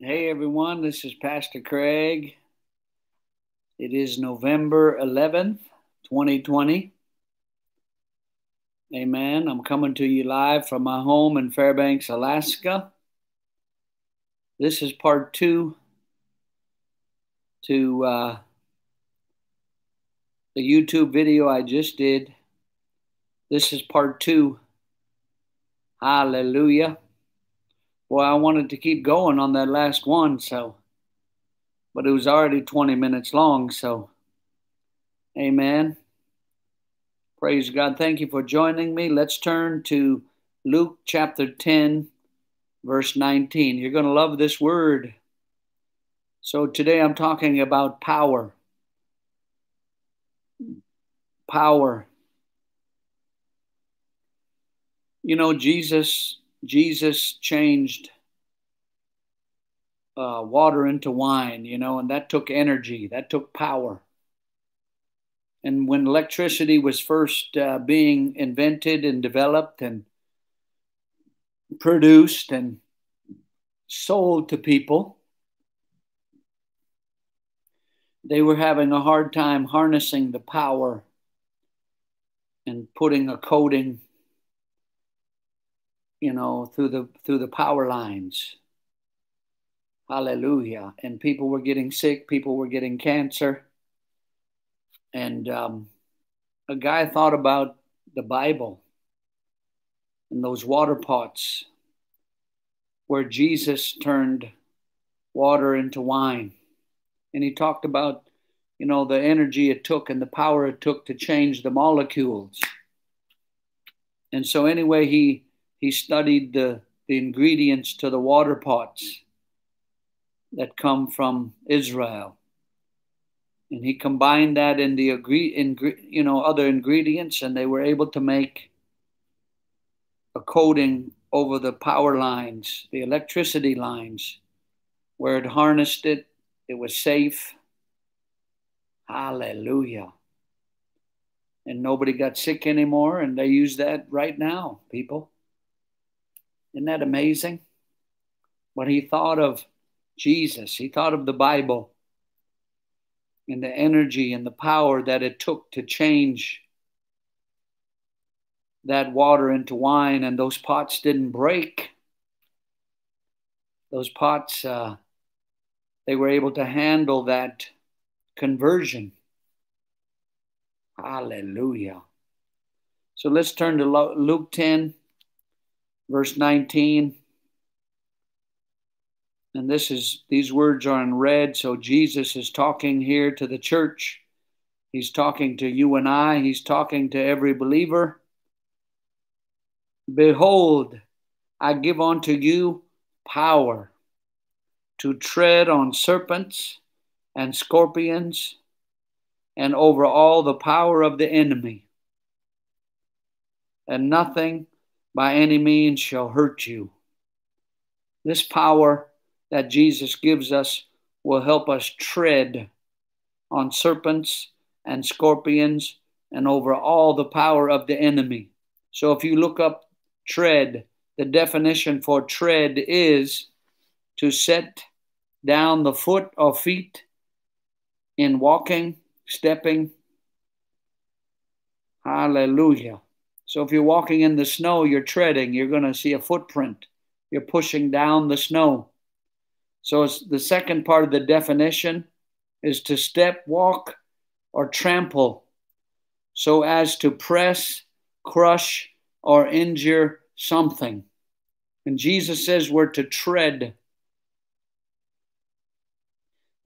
Hey everyone, this is Pastor Craig. It is November 11th, 2020. Amen. I'm coming to you live from my home in Fairbanks, Alaska. This is part two to uh, the YouTube video I just did. This is part two. Hallelujah. Well, I wanted to keep going on that last one, so, but it was already 20 minutes long, so, amen. Praise God. Thank you for joining me. Let's turn to Luke chapter 10, verse 19. You're going to love this word. So, today I'm talking about power. Power. You know, Jesus Jesus changed uh, water into wine, you know, and that took energy, that took power. And when electricity was first uh, being invented and developed and produced and sold to people, they were having a hard time harnessing the power and putting a coating you know, through the through the power lines. Hallelujah! And people were getting sick. People were getting cancer. And um, a guy thought about the Bible and those water pots where Jesus turned water into wine. And he talked about, you know, the energy it took and the power it took to change the molecules. And so, anyway, he he studied the, the ingredients to the water pots that come from Israel. And he combined that in the agree, in, you know other ingredients, and they were able to make a coating over the power lines, the electricity lines, where it harnessed it. It was safe. Hallelujah. And nobody got sick anymore, and they use that right now, people. Isn't that amazing? What he thought of Jesus, he thought of the Bible and the energy and the power that it took to change that water into wine, and those pots didn't break. Those pots, uh, they were able to handle that conversion. Hallelujah. So let's turn to Luke 10 verse 19. And this is these words are in red, so Jesus is talking here to the church. He's talking to you and I, he's talking to every believer. Behold, I give unto you power to tread on serpents and scorpions and over all the power of the enemy, and nothing by any means shall hurt you. This power that Jesus gives us will help us tread on serpents and scorpions and over all the power of the enemy. So if you look up tread, the definition for tread is to set down the foot or feet in walking, stepping. Hallelujah. So if you're walking in the snow, you're treading, you're going to see a footprint. You're pushing down the snow. So the second part of the definition is to step, walk, or trample so as to press, crush, or injure something. And Jesus says we're to tread.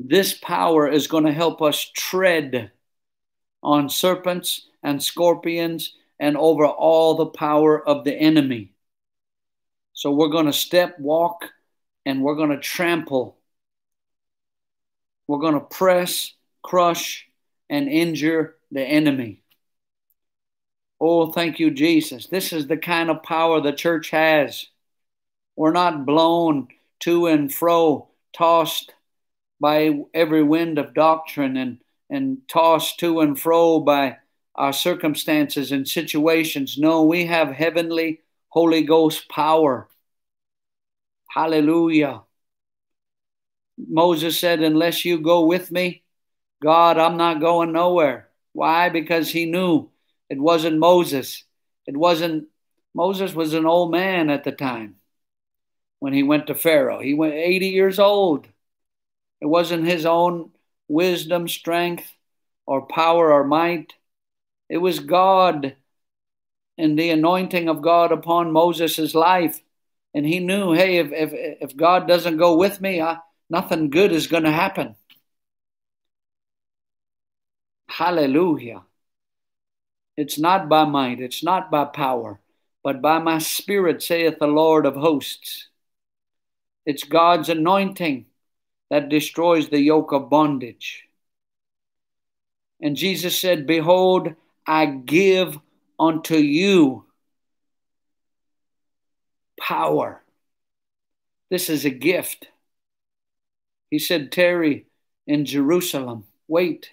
This power is going to help us tread on serpents and scorpions and over all the power of the enemy. So we're going to step, walk, and we're going to trample. We're going to press, crush, and injure the enemy. Oh, thank you, Jesus. This is the kind of power the church has. We're not blown to and fro, tossed by every wind of doctrine and, and tossed to and fro by our circumstances and situations. No, we have heavenly Holy Ghost power. Hallelujah. Moses said, Unless you go with me, God, I'm not going nowhere. Why? Because he knew it wasn't Moses. It wasn't, Moses was an old man at the time when he went to Pharaoh. He went 80 years old. It wasn't his own wisdom, strength, or power or might. It was God and the anointing of God upon Moses' life. And he knew, hey, if, if, if God doesn't go with me, I, nothing good is going to happen. Hallelujah. It's not by might, it's not by power, but by my spirit, saith the Lord of hosts. It's God's anointing that destroys the yoke of bondage. And Jesus said, Behold, I give unto you power. This is a gift. He said, Tarry in Jerusalem, wait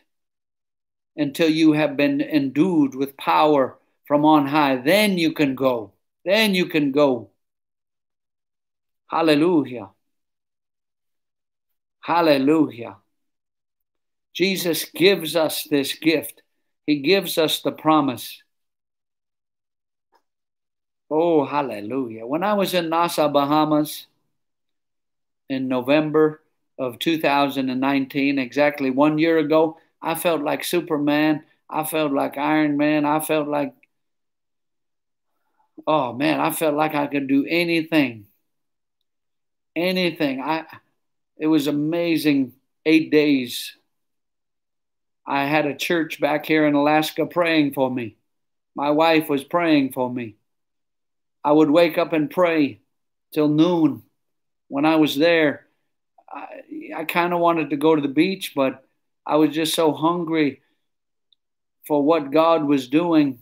until you have been endued with power from on high. Then you can go. Then you can go. Hallelujah. Hallelujah. Jesus gives us this gift. He gives us the promise. Oh, hallelujah. When I was in Nassau, Bahamas in November of 2019, exactly one year ago, I felt like Superman. I felt like Iron Man. I felt like, oh man, I felt like I could do anything. Anything. I it was amazing eight days. I had a church back here in Alaska praying for me. My wife was praying for me. I would wake up and pray till noon. When I was there, I, I kind of wanted to go to the beach, but I was just so hungry for what God was doing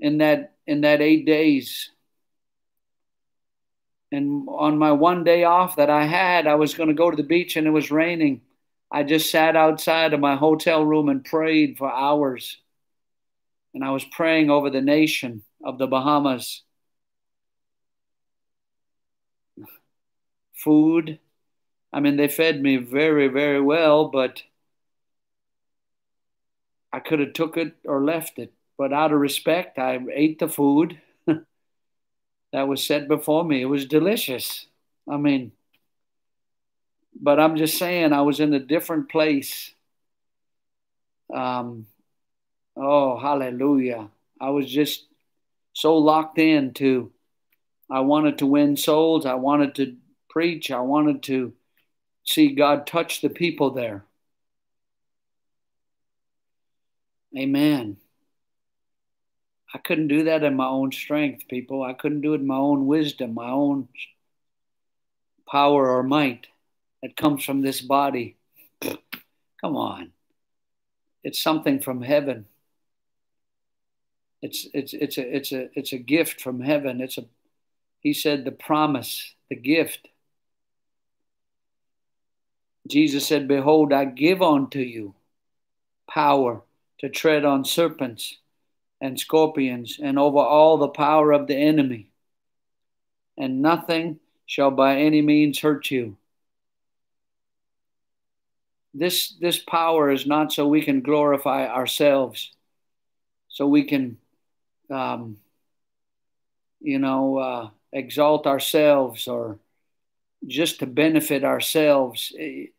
in that in that 8 days. And on my one day off that I had, I was going to go to the beach and it was raining. I just sat outside of my hotel room and prayed for hours. And I was praying over the nation of the Bahamas. food. I mean, they fed me very, very well, but I could have took it or left it. But out of respect, I ate the food that was set before me. It was delicious. I mean, but I'm just saying, I was in a different place. Um, oh, hallelujah. I was just so locked in to, I wanted to win souls. I wanted to preach. I wanted to see God touch the people there. Amen. I couldn't do that in my own strength, people. I couldn't do it in my own wisdom, my own power or might that comes from this body. Come on. It's something from heaven. It's it's it's a it's a it's a gift from heaven. It's a he said the promise, the gift. Jesus said, Behold, I give unto you power to tread on serpents and scorpions and over all the power of the enemy, and nothing shall by any means hurt you. This, this power is not so we can glorify ourselves, so we can, um, you know, uh, exalt ourselves or just to benefit ourselves. It,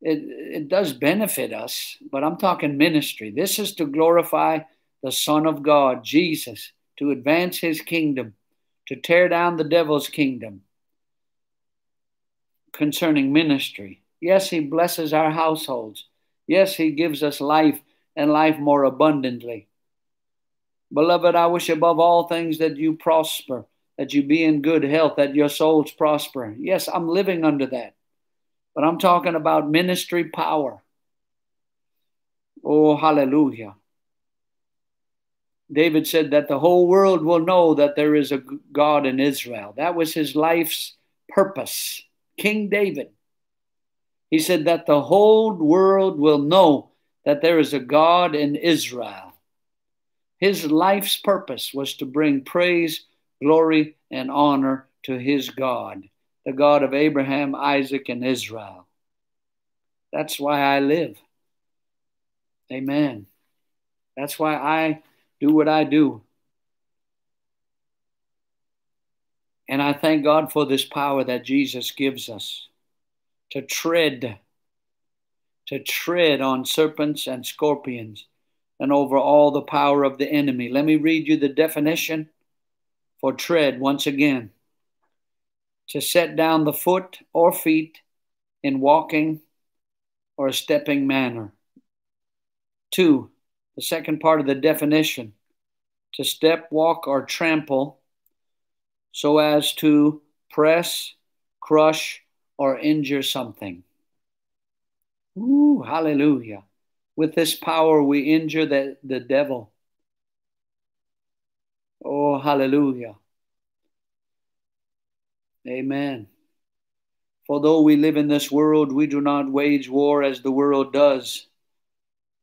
it, it does benefit us, but I'm talking ministry. This is to glorify the Son of God, Jesus, to advance his kingdom, to tear down the devil's kingdom concerning ministry. Yes, he blesses our households. Yes, he gives us life and life more abundantly. Beloved, I wish above all things that you prosper, that you be in good health, that your souls prosper. Yes, I'm living under that. But I'm talking about ministry power. Oh, hallelujah. David said that the whole world will know that there is a God in Israel. That was his life's purpose. King David. He said that the whole world will know that there is a God in Israel. His life's purpose was to bring praise, glory, and honor to his God the God of Abraham, Isaac, and Israel. That's why I live. Amen. That's why I do what I do. And I thank God for this power that Jesus gives us to tread, to tread on serpents and scorpions and over all the power of the enemy. Let me read you the definition for tread once again to set down the foot or feet in walking or a stepping manner. Two, the second part of the definition to step, walk, or trample so as to press, crush, or injure something. Ooh, hallelujah. With this power, we injure the, the devil. Oh, hallelujah. Amen. For though we live in this world, we do not wage war as the world does.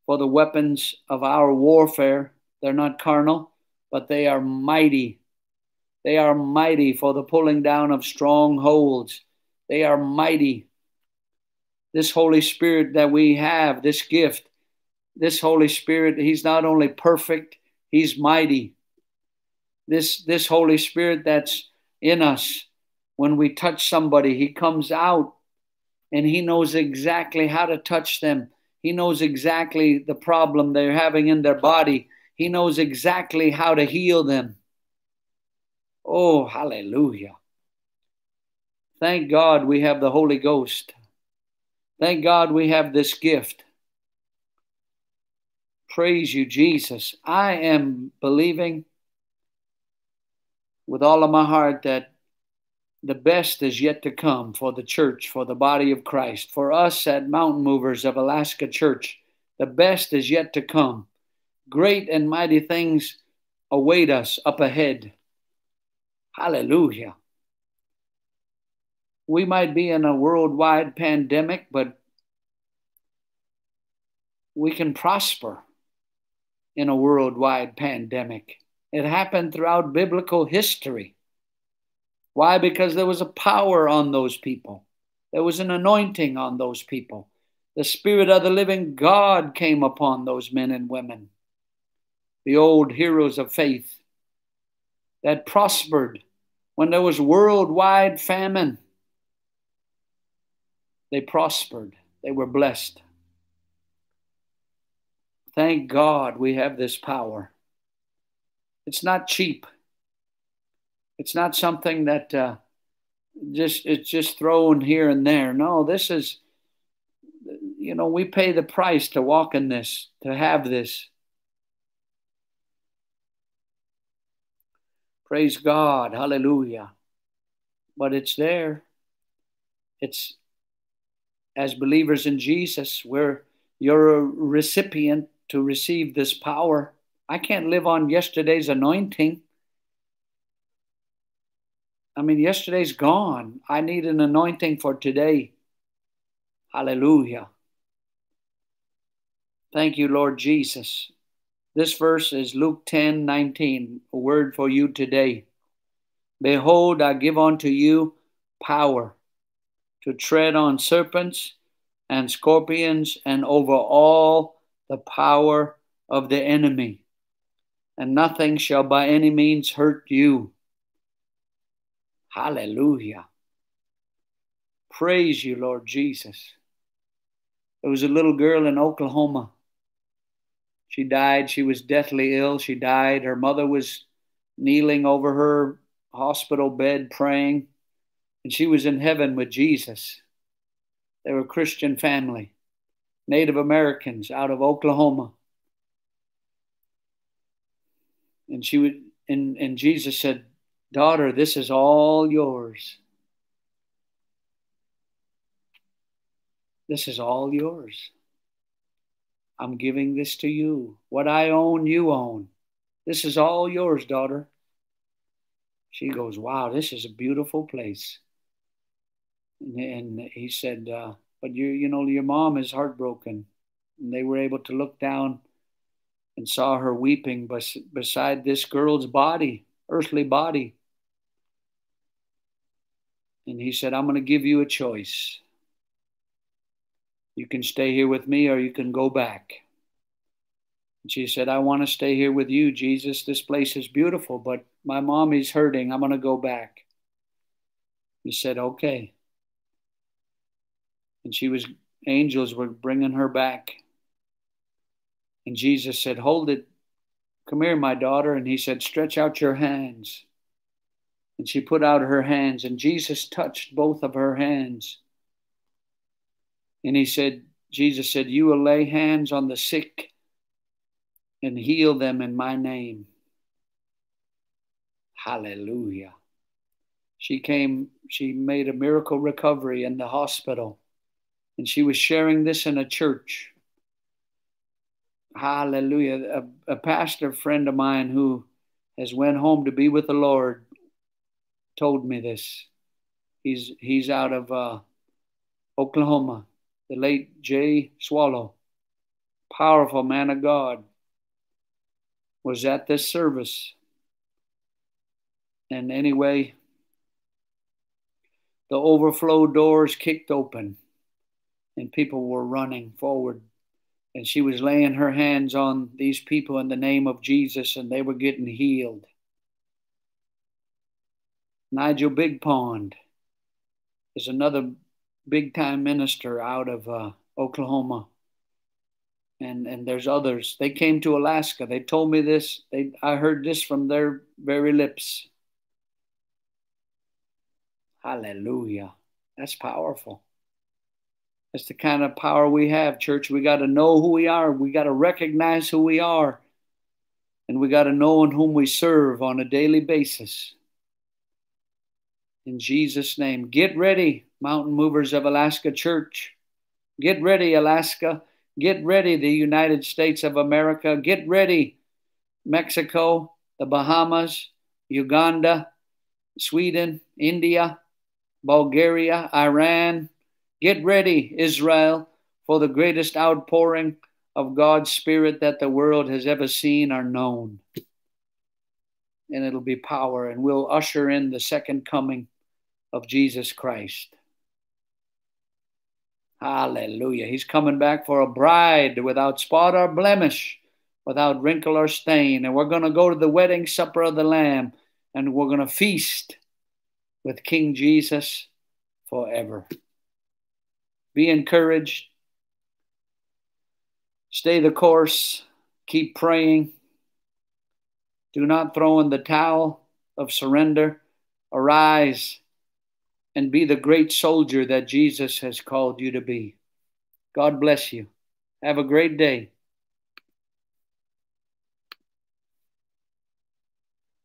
For the weapons of our warfare, they're not carnal, but they are mighty. They are mighty for the pulling down of strongholds. They are mighty. This Holy Spirit that we have, this gift, this Holy Spirit, He's not only perfect, He's mighty. This, this Holy Spirit that's in us, when we touch somebody, He comes out and He knows exactly how to touch them. He knows exactly the problem they're having in their body. He knows exactly how to heal them. Oh, hallelujah. Thank God we have the Holy Ghost. Thank God we have this gift. Praise you, Jesus. I am believing with all of my heart that the best is yet to come for the church, for the body of Christ. For us at Mountain Movers of Alaska Church, the best is yet to come. Great and mighty things await us up ahead. Hallelujah. We might be in a worldwide pandemic, but we can prosper in a worldwide pandemic. It happened throughout biblical history. Why? Because there was a power on those people, there was an anointing on those people. The Spirit of the living God came upon those men and women, the old heroes of faith that prospered when there was worldwide famine. They prospered, they were blessed. Thank God we have this power. It's not cheap. It's not something that uh, just it's just thrown here and there. No, this is you know, we pay the price to walk in this, to have this. Praise God. Hallelujah. But it's there. It's as believers in Jesus, where you're a recipient to receive this power. I can't live on yesterday's anointing. I mean, yesterday's gone. I need an anointing for today. Hallelujah. Thank you, Lord Jesus. This verse is Luke 10 19, a word for you today. Behold, I give unto you power to tread on serpents and scorpions and over all the power of the enemy, and nothing shall by any means hurt you. Hallelujah. Praise you, Lord Jesus. There was a little girl in Oklahoma. She died. She was deathly ill. She died. Her mother was kneeling over her hospital bed praying, and she was in heaven with Jesus. They were a Christian family, Native Americans out of Oklahoma. And she would, and, and Jesus said, Daughter, this is all yours. This is all yours. I'm giving this to you. What I own, you own. This is all yours, daughter. She goes, Wow, this is a beautiful place. And, and he said, uh, But you, you know, your mom is heartbroken. And they were able to look down and saw her weeping bes- beside this girl's body, earthly body. And he said, I'm going to give you a choice. You can stay here with me or you can go back. And she said, I want to stay here with you, Jesus. This place is beautiful, but my mommy's hurting. I'm going to go back. He said, Okay. And she was, angels were bringing her back. And Jesus said, Hold it. Come here, my daughter. And he said, Stretch out your hands. And she put out her hands, and Jesus touched both of her hands. And he said, Jesus said, You will lay hands on the sick and heal them in my name. Hallelujah. She came, she made a miracle recovery in the hospital, and she was sharing this in a church. Hallelujah. A, a pastor friend of mine who has went home to be with the Lord told me this. He's he's out of uh, Oklahoma. The late Jay Swallow, powerful man of God, was at this service. And anyway, the overflow doors kicked open, and people were running forward. And she was laying her hands on these people in the name of Jesus, and they were getting healed. Negiel Bigpond is another big time minister out of uh, Oklahoma. And, and there's others. They came to Alaska. They told me this. They, I heard this from their very lips. Hallelujah. That's powerful. That's the kind of power we have, church. We got to know who we are. We got to recognize who we are. And we got to know in whom we serve on a daily basis in Jesus' name. Get ready, Mountain Movers of Alaska Church. Get ready, Alaska. Get ready, the United States of America. Get ready, Mexico, the Bahamas, Uganda, Sweden, India, Bulgaria, Iran. Get ready, Israel, for the greatest outpouring of God's Spirit that the world has ever seen or known. And it'll be power, and we'll usher in the second coming of Jesus Christ. Hallelujah. He's coming back for a bride without spot or blemish, without wrinkle or stain. And we're going to go to the wedding supper of the Lamb and we're going to feast with King Jesus forever. Be encouraged. Stay the course. Keep praying. Do not throw in the towel of surrender. Arise and be the great soldier that Jesus has called you to be. God bless you. Have a great day.